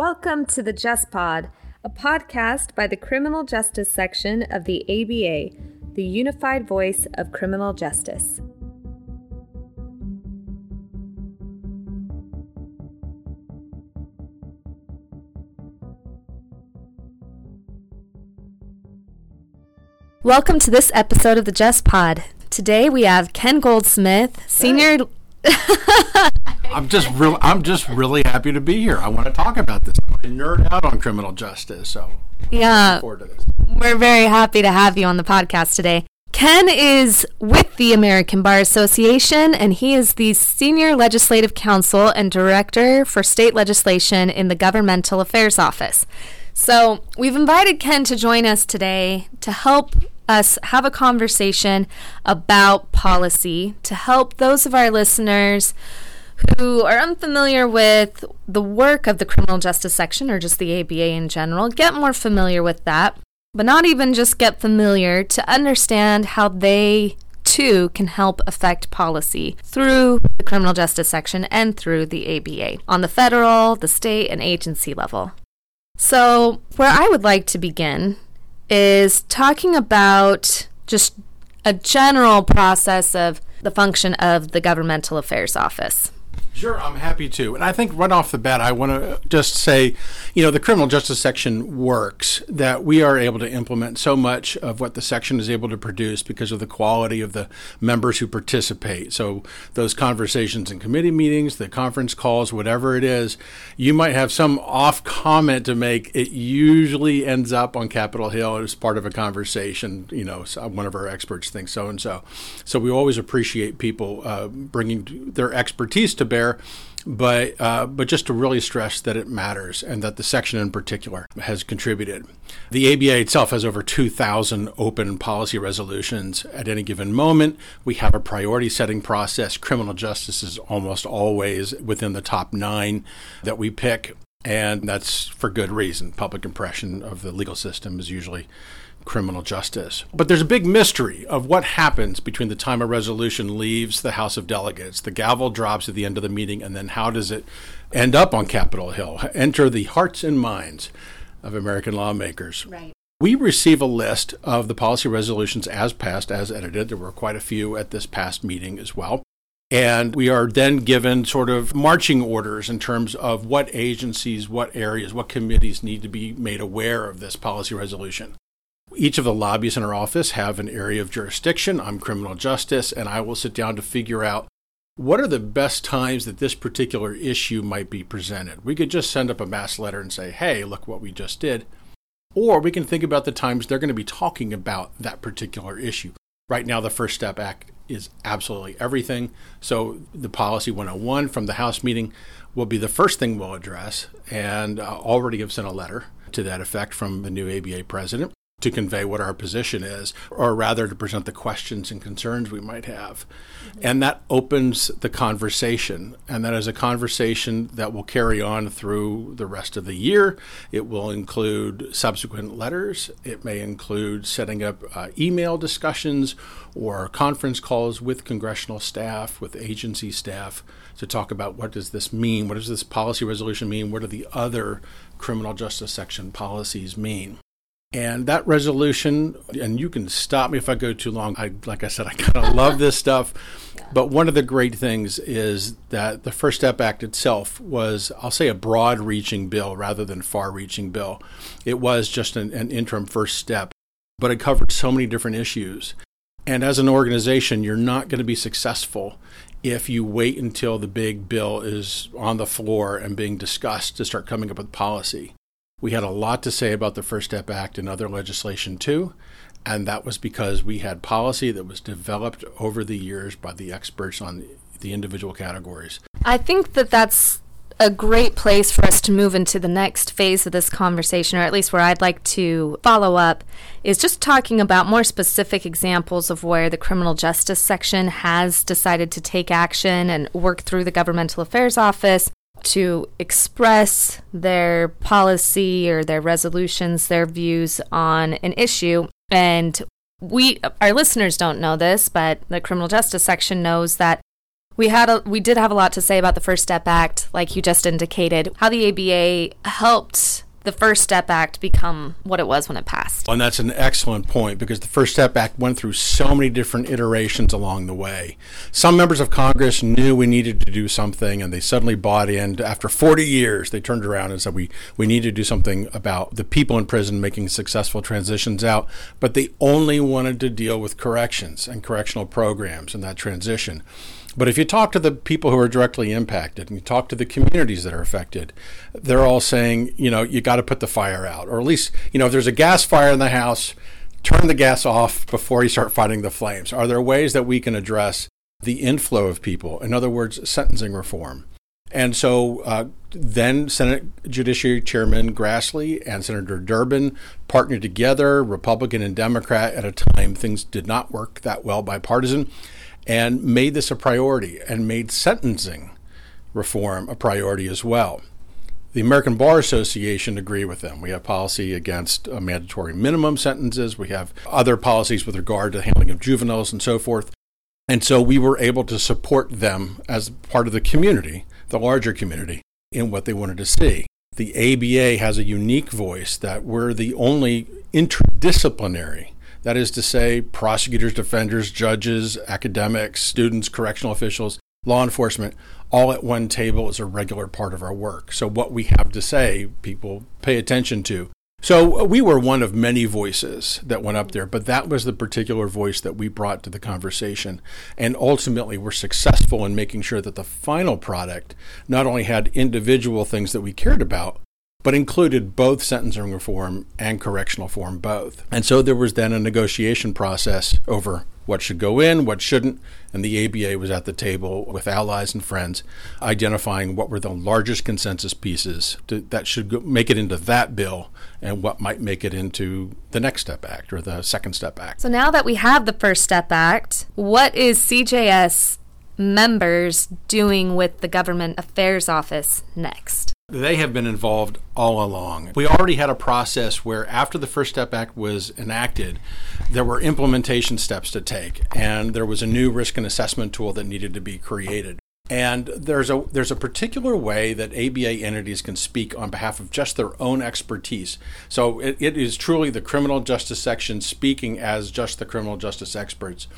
Welcome to the Just Pod, a podcast by the Criminal Justice Section of the ABA, the unified voice of criminal justice. Welcome to this episode of the Just Pod. Today we have Ken Goldsmith, senior. I'm just real. I'm just really happy to be here. I want to talk about this. I nerd out on criminal justice, so Yeah, looking forward to this. we're very happy to have you on the podcast today. Ken is with the American Bar Association, and he is the Senior Legislative Counsel and Director for State Legislation in the Governmental Affairs Office. So, we've invited Ken to join us today to help us have a conversation about policy, to help those of our listeners who are unfamiliar with the work of the criminal justice section or just the ABA in general get more familiar with that, but not even just get familiar to understand how they too can help affect policy through the criminal justice section and through the ABA on the federal, the state, and agency level. So, where I would like to begin is talking about just a general process of the function of the Governmental Affairs Office. Sure, I'm happy to. And I think right off the bat, I want to just say, you know, the criminal justice section works, that we are able to implement so much of what the section is able to produce because of the quality of the members who participate. So, those conversations in committee meetings, the conference calls, whatever it is, you might have some off comment to make. It usually ends up on Capitol Hill as part of a conversation. You know, one of our experts thinks so and so. So, we always appreciate people uh, bringing their expertise to bear but uh, but just to really stress that it matters and that the section in particular has contributed. The ABA itself has over 2,000 open policy resolutions at any given moment. We have a priority setting process. Criminal justice is almost always within the top nine that we pick, and that's for good reason. Public impression of the legal system is usually criminal justice. But there's a big mystery of what happens between the time a resolution leaves the House of Delegates, the gavel drops at the end of the meeting, and then how does it end up on Capitol Hill, enter the hearts and minds of American lawmakers? Right. We receive a list of the policy resolutions as passed, as edited. There were quite a few at this past meeting as well. And we are then given sort of marching orders in terms of what agencies, what areas, what committees need to be made aware of this policy resolution. Each of the lobbies in our office have an area of jurisdiction. I'm criminal justice, and I will sit down to figure out what are the best times that this particular issue might be presented. We could just send up a mass letter and say, hey, look what we just did. Or we can think about the times they're going to be talking about that particular issue. Right now, the First Step Act is absolutely everything. So, the Policy 101 from the House meeting will be the first thing we'll address, and uh, already have sent a letter to that effect from the new ABA president to convey what our position is, or rather to present the questions and concerns we might have. And that opens the conversation. And that is a conversation that will carry on through the rest of the year. It will include subsequent letters. It may include setting up uh, email discussions or conference calls with congressional staff, with agency staff to talk about what does this mean? What does this policy resolution mean? What do the other criminal justice section policies mean? And that resolution, and you can stop me if I go too long. I, like I said, I kind of love this stuff. But one of the great things is that the First Step Act itself was, I'll say, a broad reaching bill rather than far reaching bill. It was just an, an interim first step, but it covered so many different issues. And as an organization, you're not going to be successful if you wait until the big bill is on the floor and being discussed to start coming up with policy. We had a lot to say about the First Step Act and other legislation too, and that was because we had policy that was developed over the years by the experts on the individual categories. I think that that's a great place for us to move into the next phase of this conversation, or at least where I'd like to follow up, is just talking about more specific examples of where the criminal justice section has decided to take action and work through the governmental affairs office to express their policy or their resolutions, their views on an issue. And we, our listeners don't know this, but the criminal justice section knows that We had a, we did have a lot to say about the First Step Act, like you just indicated, how the ABA helped the First Step Act become what it was when it passed. And that's an excellent point because the First Step Act went through so many different iterations along the way. Some members of Congress knew we needed to do something and they suddenly bought in. After 40 years, they turned around and said, we, we need to do something about the people in prison making successful transitions out. But they only wanted to deal with corrections and correctional programs and that transition. But if you talk to the people who are directly impacted and you talk to the communities that are affected, they're all saying, you know, you got to put the fire out. Or at least, you know, if there's a gas fire in the house, turn the gas off before you start fighting the flames. Are there ways that we can address the inflow of people? In other words, sentencing reform. And so uh, then Senate Judiciary Chairman Grassley and Senator Durbin partnered together, Republican and Democrat, at a time things did not work that well bipartisan and made this a priority and made sentencing reform a priority as well. The American Bar Association agree with them. We have policy against uh, mandatory minimum sentences. We have other policies with regard to the handling of juveniles and so forth. And so we were able to support them as part of the community, the larger community, in what they wanted to see. The ABA has a unique voice that we're the only interdisciplinary that is to say, prosecutors, defenders, judges, academics, students, correctional officials, law enforcement, all at one table is a regular part of our work. So, what we have to say, people pay attention to. So, we were one of many voices that went up there, but that was the particular voice that we brought to the conversation. And ultimately, we're successful in making sure that the final product not only had individual things that we cared about, but included both sentencing reform and correctional reform both. And so there was then a negotiation process over what should go in, what shouldn't, and the ABA was at the table with allies and friends identifying what were the largest consensus pieces to, that should go, make it into that bill and what might make it into the Next Step Act or the Second Step Act. So now that we have the First Step Act, what is CJS members doing with the Government Affairs Office next? They have been involved all along. We already had a process where, after the First Step Act was enacted, there were implementation steps to take, and there was a new risk and assessment tool that needed to be created. And there's a there's a particular way that ABA entities can speak on behalf of just their own expertise. So it, it is truly the criminal justice section speaking as just the criminal justice experts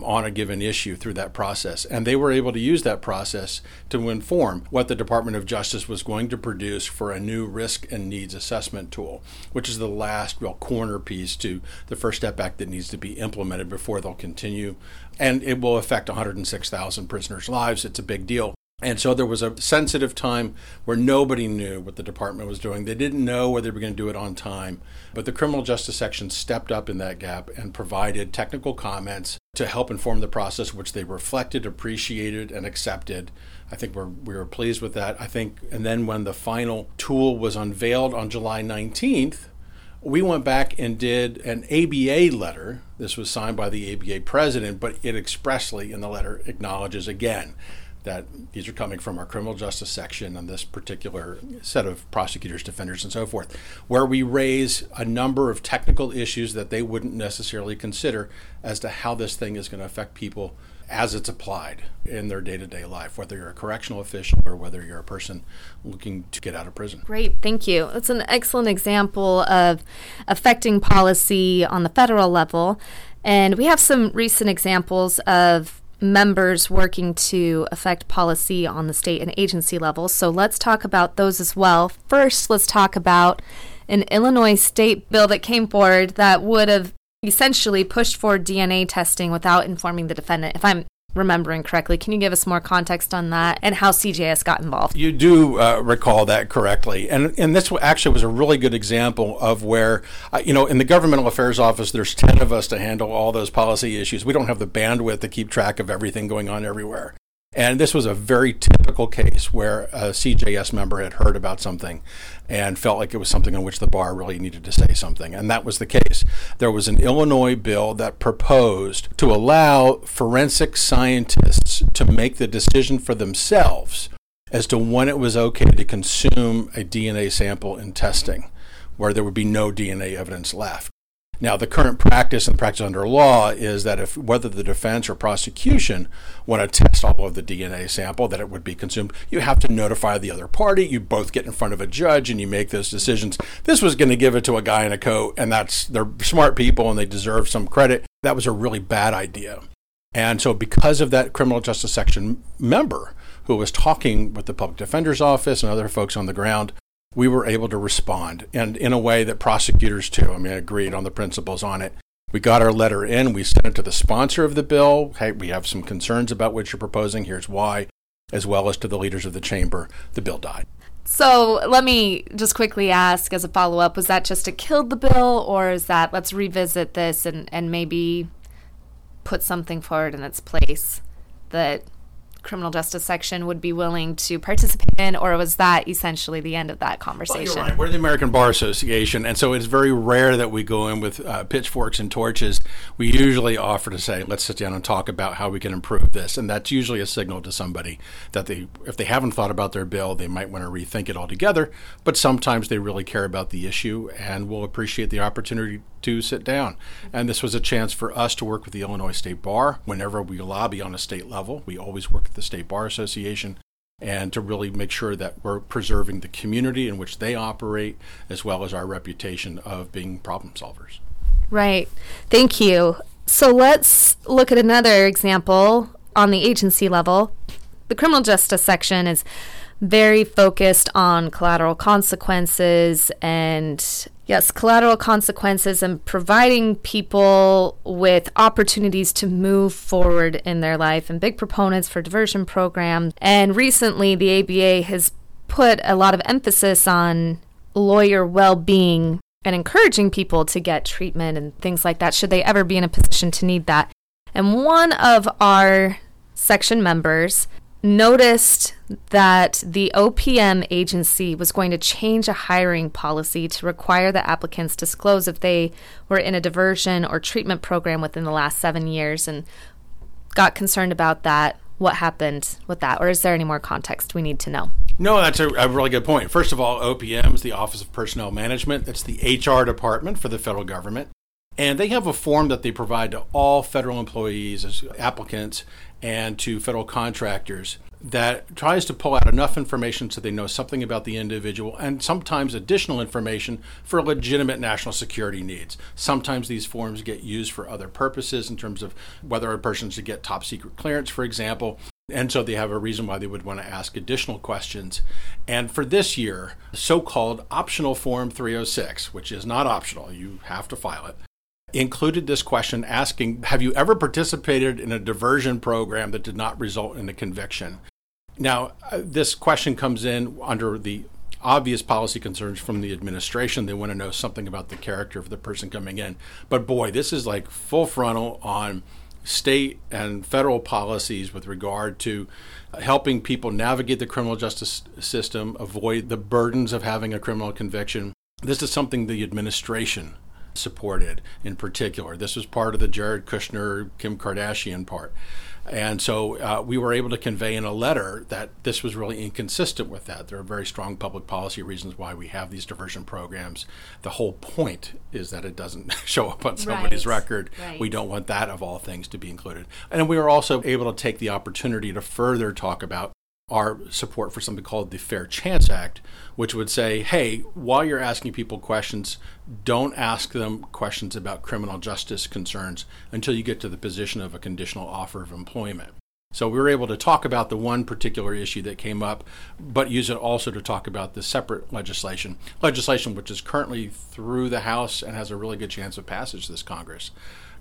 on a given issue through that process. And they were able to use that process to inform what the Department of Justice was going to produce for a new risk and needs assessment tool, which is the last real corner piece to the First Step Act that needs to be implemented before they'll continue and it will affect 106,000 prisoners' lives. It's a big deal. And so there was a sensitive time where nobody knew what the department was doing. They didn't know whether they were going to do it on time. But the criminal justice section stepped up in that gap and provided technical comments to help inform the process, which they reflected, appreciated, and accepted. I think we're, we were pleased with that. I think, and then when the final tool was unveiled on July 19th, we went back and did an ABA letter. This was signed by the ABA president, but it expressly in the letter acknowledges again that these are coming from our criminal justice section on this particular set of prosecutors, defenders, and so forth, where we raise a number of technical issues that they wouldn't necessarily consider as to how this thing is going to affect people as it's applied in their day to day life, whether you're a correctional official or whether you're a person looking to get out of prison. Great, thank you. That's an excellent example of affecting policy on the federal level. And we have some recent examples of members working to affect policy on the state and agency level. So let's talk about those as well. First, let's talk about an Illinois state bill that came forward that would have essentially pushed for DNA testing without informing the defendant. If I'm remembering correctly, can you give us more context on that and how CJS got involved? You do uh, recall that correctly, and and this actually was a really good example of where uh, you know in the governmental affairs office there's ten of us to handle all those policy issues. We don't have the bandwidth to keep track of everything going on everywhere. And this was a very typical case where a CJS member had heard about something and felt like it was something on which the bar really needed to say something. And that was the case. There was an Illinois bill that proposed to allow forensic scientists to make the decision for themselves as to when it was okay to consume a DNA sample in testing, where there would be no DNA evidence left. Now, the current practice and practice under law is that if whether the defense or prosecution want to test all of the DNA sample that it would be consumed, you have to notify the other party. You both get in front of a judge and you make those decisions. This was going to give it to a guy in a coat, and that's they're smart people and they deserve some credit. That was a really bad idea. And so, because of that criminal justice section member who was talking with the public defender's office and other folks on the ground, we were able to respond and in a way that prosecutors too. I mean, agreed on the principles on it. We got our letter in, we sent it to the sponsor of the bill. Hey, we have some concerns about what you're proposing. Here's why, as well as to the leaders of the chamber. The bill died. So let me just quickly ask as a follow up was that just to kill the bill, or is that let's revisit this and, and maybe put something forward in its place that criminal justice section would be willing to participate in, or was that essentially the end of that conversation? Well, right. We're the American Bar Association, and so it's very rare that we go in with uh, pitchforks and torches. We usually offer to say, "Let's sit down and talk about how we can improve this," and that's usually a signal to somebody that they, if they haven't thought about their bill, they might want to rethink it altogether. But sometimes they really care about the issue and will appreciate the opportunity to sit down. And this was a chance for us to work with the Illinois State Bar. Whenever we lobby on a state level, we always work the State Bar Association and to really make sure that we're preserving the community in which they operate as well as our reputation of being problem solvers. Right. Thank you. So let's look at another example on the agency level. The criminal justice section is very focused on collateral consequences and yes, collateral consequences and providing people with opportunities to move forward in their life and big proponents for diversion programs. And recently, the ABA has put a lot of emphasis on lawyer well being and encouraging people to get treatment and things like that, should they ever be in a position to need that. And one of our section members noticed that the OPM agency was going to change a hiring policy to require the applicants disclose if they were in a diversion or treatment program within the last seven years and got concerned about that. What happened with that? Or is there any more context we need to know? No, that's a, a really good point. First of all, OPM is the Office of Personnel Management. that's the HR department for the federal government. And they have a form that they provide to all federal employees as applicants and to federal contractors that tries to pull out enough information so they know something about the individual and sometimes additional information for legitimate national security needs. Sometimes these forms get used for other purposes in terms of whether a person should get top secret clearance, for example. And so they have a reason why they would want to ask additional questions. And for this year, so called optional Form 306, which is not optional, you have to file it, included this question asking Have you ever participated in a diversion program that did not result in a conviction? Now, uh, this question comes in under the obvious policy concerns from the administration. They want to know something about the character of the person coming in. But boy, this is like full frontal on state and federal policies with regard to helping people navigate the criminal justice system, avoid the burdens of having a criminal conviction. This is something the administration supported in particular. This was part of the Jared Kushner, Kim Kardashian part. And so uh, we were able to convey in a letter that this was really inconsistent with that. There are very strong public policy reasons why we have these diversion programs. The whole point is that it doesn't show up on somebody's right. record. Right. We don't want that, of all things, to be included. And we were also able to take the opportunity to further talk about our support for something called the Fair Chance Act, which would say, hey, while you're asking people questions, don't ask them questions about criminal justice concerns until you get to the position of a conditional offer of employment. So we were able to talk about the one particular issue that came up, but use it also to talk about the separate legislation, legislation which is currently through the House and has a really good chance of passage this Congress.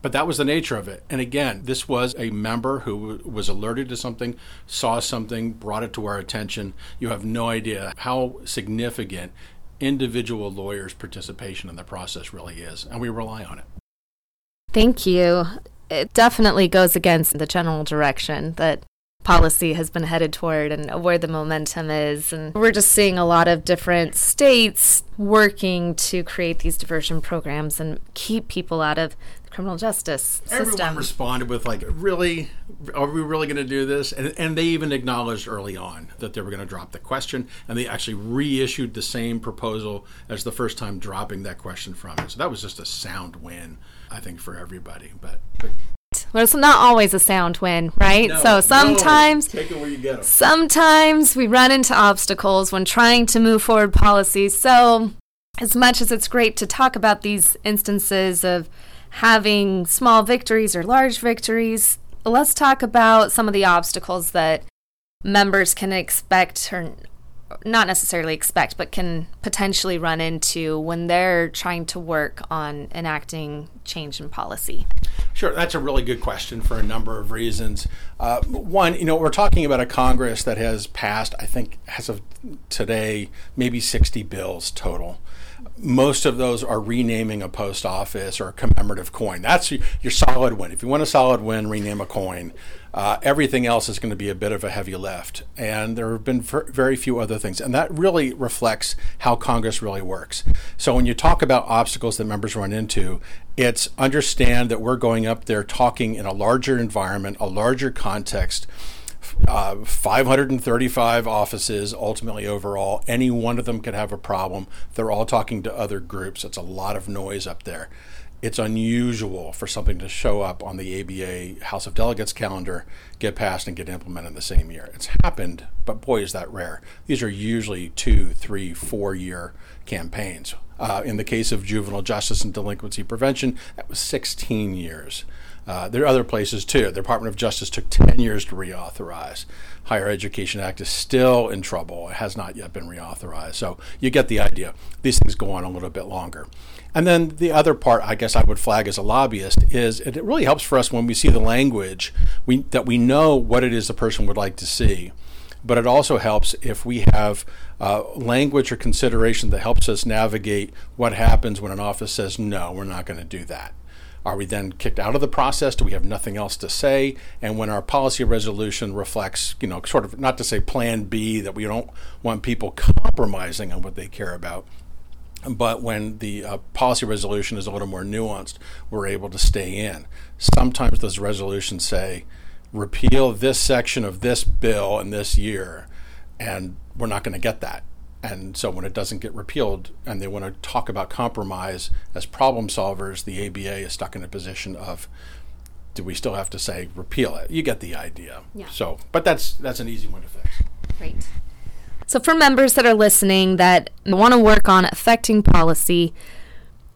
But that was the nature of it. And again, this was a member who was alerted to something, saw something, brought it to our attention. You have no idea how significant individual lawyers' participation in the process really is, and we rely on it. Thank you. It definitely goes against the general direction that policy has been headed toward and where the momentum is. And we're just seeing a lot of different states working to create these diversion programs and keep people out of the criminal justice Everyone system. responded with like, "Really? Are we really going to do this?" And, and they even acknowledged early on that they were going to drop the question, and they actually reissued the same proposal as the first time dropping that question from it. So that was just a sound win, I think, for everybody. But, but Well, it's not always a sound win, right? no, so sometimes. no, take it where you get 'em. Sometimes we run into obstacles when trying to move forward policies. So, as much as it's great to talk about these instances of having small victories or large victories, let's talk about some of the obstacles that members can expect or not necessarily expect, but can potentially run into when they're trying to work on enacting change in policy. Sure, that's a really good question for a number of reasons. Uh, one, you know, we're talking about a Congress that has passed, I think, as of today, maybe 60 bills total. Most of those are renaming a post office or a commemorative coin. That's your, solid win. If you want a solid win, rename a coin. Uh, everything else is going to be a bit of a heavy lift. And there have been very few other things. And that really reflects how Congress really works. So when you talk about obstacles that members run into, it's understand that we're going up there talking in a larger environment, a larger context. Uh, 535 offices ultimately overall. Any one of them could have a problem. They're all talking to other groups. It's a lot of noise up there. It's unusual for something to show up on the ABA House of Delegates calendar, get passed, and get implemented the same year. It's happened, but boy, is that rare. These are usually two, three, four year campaigns. Uh, in the case of juvenile justice and delinquency prevention, that was 16 years. Uh, there are other places too. The Department of Justice took 10 years to reauthorize. Higher Education Act is still in trouble. It has not yet been reauthorized. So you get the idea. These things go on a little bit longer. And then the other part, I guess I would flag as a lobbyist, is it really helps for us when we see the language we, that we know what it is the person would like to see. But it also helps if we have uh, language or consideration that helps us navigate what happens when an office says, no, we're not going to do that. Are we then kicked out of the process? Do we have nothing else to say? And when our policy resolution reflects, you know, sort of not to say plan B, that we don't want people compromising on what they care about, but when the uh, policy resolution is a little more nuanced, we're able to stay in. Sometimes those resolutions say, repeal this section of this bill in this year, and we're not going to get that. And so when it doesn't get repealed and they want to talk about compromise as problem solvers, the ABA is stuck in a position of do we still have to say repeal it? You get the idea. Yeah. So, but that's that's an easy one to fix. Great. So, for members that are listening that want to work on affecting policy,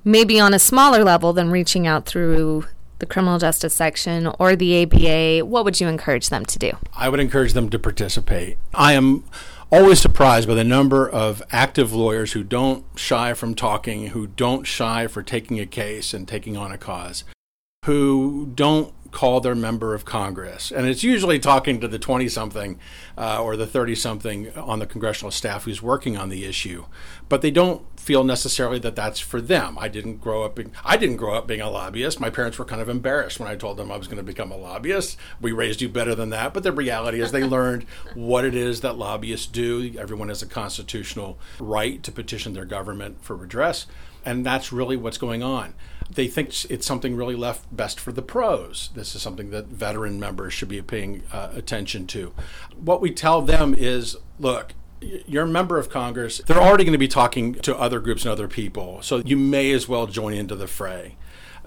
maybe on a smaller level than reaching out through the criminal justice section or the ABA, what would you encourage them to do? I would encourage them to participate. I am always surprised by the number of active lawyers who don't shy from talking, who don't shy for taking a case and taking on a cause, who don't call their member of Congress. And it's usually talking to the 20 something uh, or the 30 something on the congressional staff who's working on the issue. But they don't feel necessarily that that's for them. I didn't grow up being, I didn't grow up being a lobbyist. My parents were kind of embarrassed when I told them I was going to become a lobbyist. We raised you better than that. But the reality is they learned what it is that lobbyists do. Everyone has a constitutional right to petition their government for redress. And that's really what's going on they think it's something really left best for the pros. This is something that veteran members should be paying uh, attention to. What we tell them is look, you're a member of Congress. They're already going to be talking to other groups and other people, so you may as well join into the fray.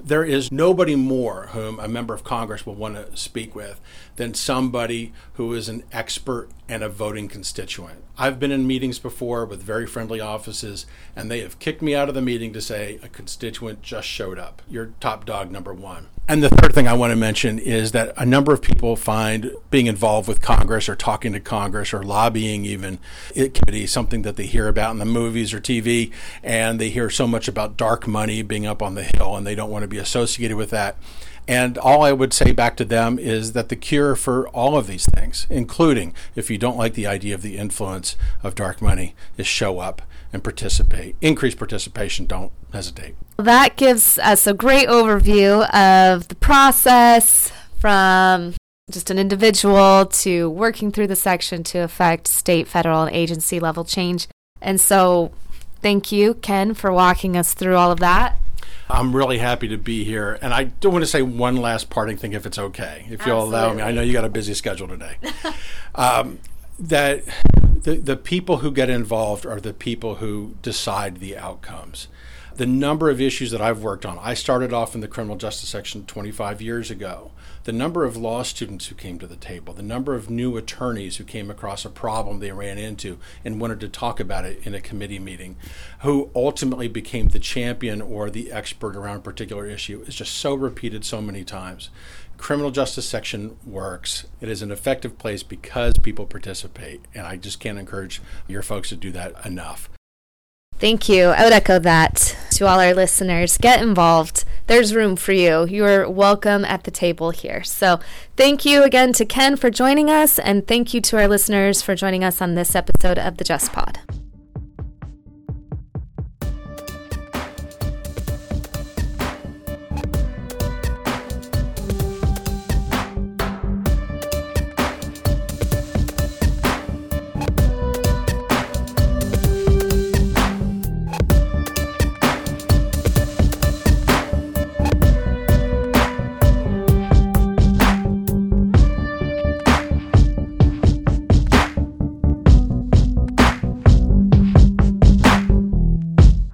There is nobody more whom a member of Congress will want to speak with than somebody who is an expert and a voting constituent. I've been in meetings before with very friendly offices, and they have kicked me out of the meeting to say a constituent just showed up. You're top dog number one. And the third thing I want to mention is that a number of people find being involved with Congress or talking to Congress or lobbying even it can be something that they hear about in the movies or TV, and they hear so much about dark money being up on the hill, and they don't want to be associated with that. And all I would say back to them is that the cure for all of these things, including if you don't like the idea of the influence of dark money, is show up and participate. Increase participation, don't hesitate. That gives us a great overview of the process from just an individual to working through the section to affect state, federal, and agency level change. And so, thank you, Ken, for walking us through all of that. I'm really happy to be here. And I do want to say one last parting thing, if it's okay, if you'll allow me. I know you got a busy schedule today. um, that the, the people who get involved are the people who decide the outcomes. The number of issues that I've worked on, I started off in the criminal justice section 25 years ago the number of law students who came to the table, the number of new attorneys who came across a problem they ran into and wanted to talk about it in a committee meeting, who ultimately became the champion or the expert around a particular issue is just so repeated so many times. Criminal justice section works. It is an effective place because people participate, and I just can't encourage your folks to do that enough. Thank you. I would echo that to all our listeners. Get involved. There's room for you. You're welcome at the table here. So, thank you again to Ken for joining us, and thank you to our listeners for joining us on this episode of the Just Pod.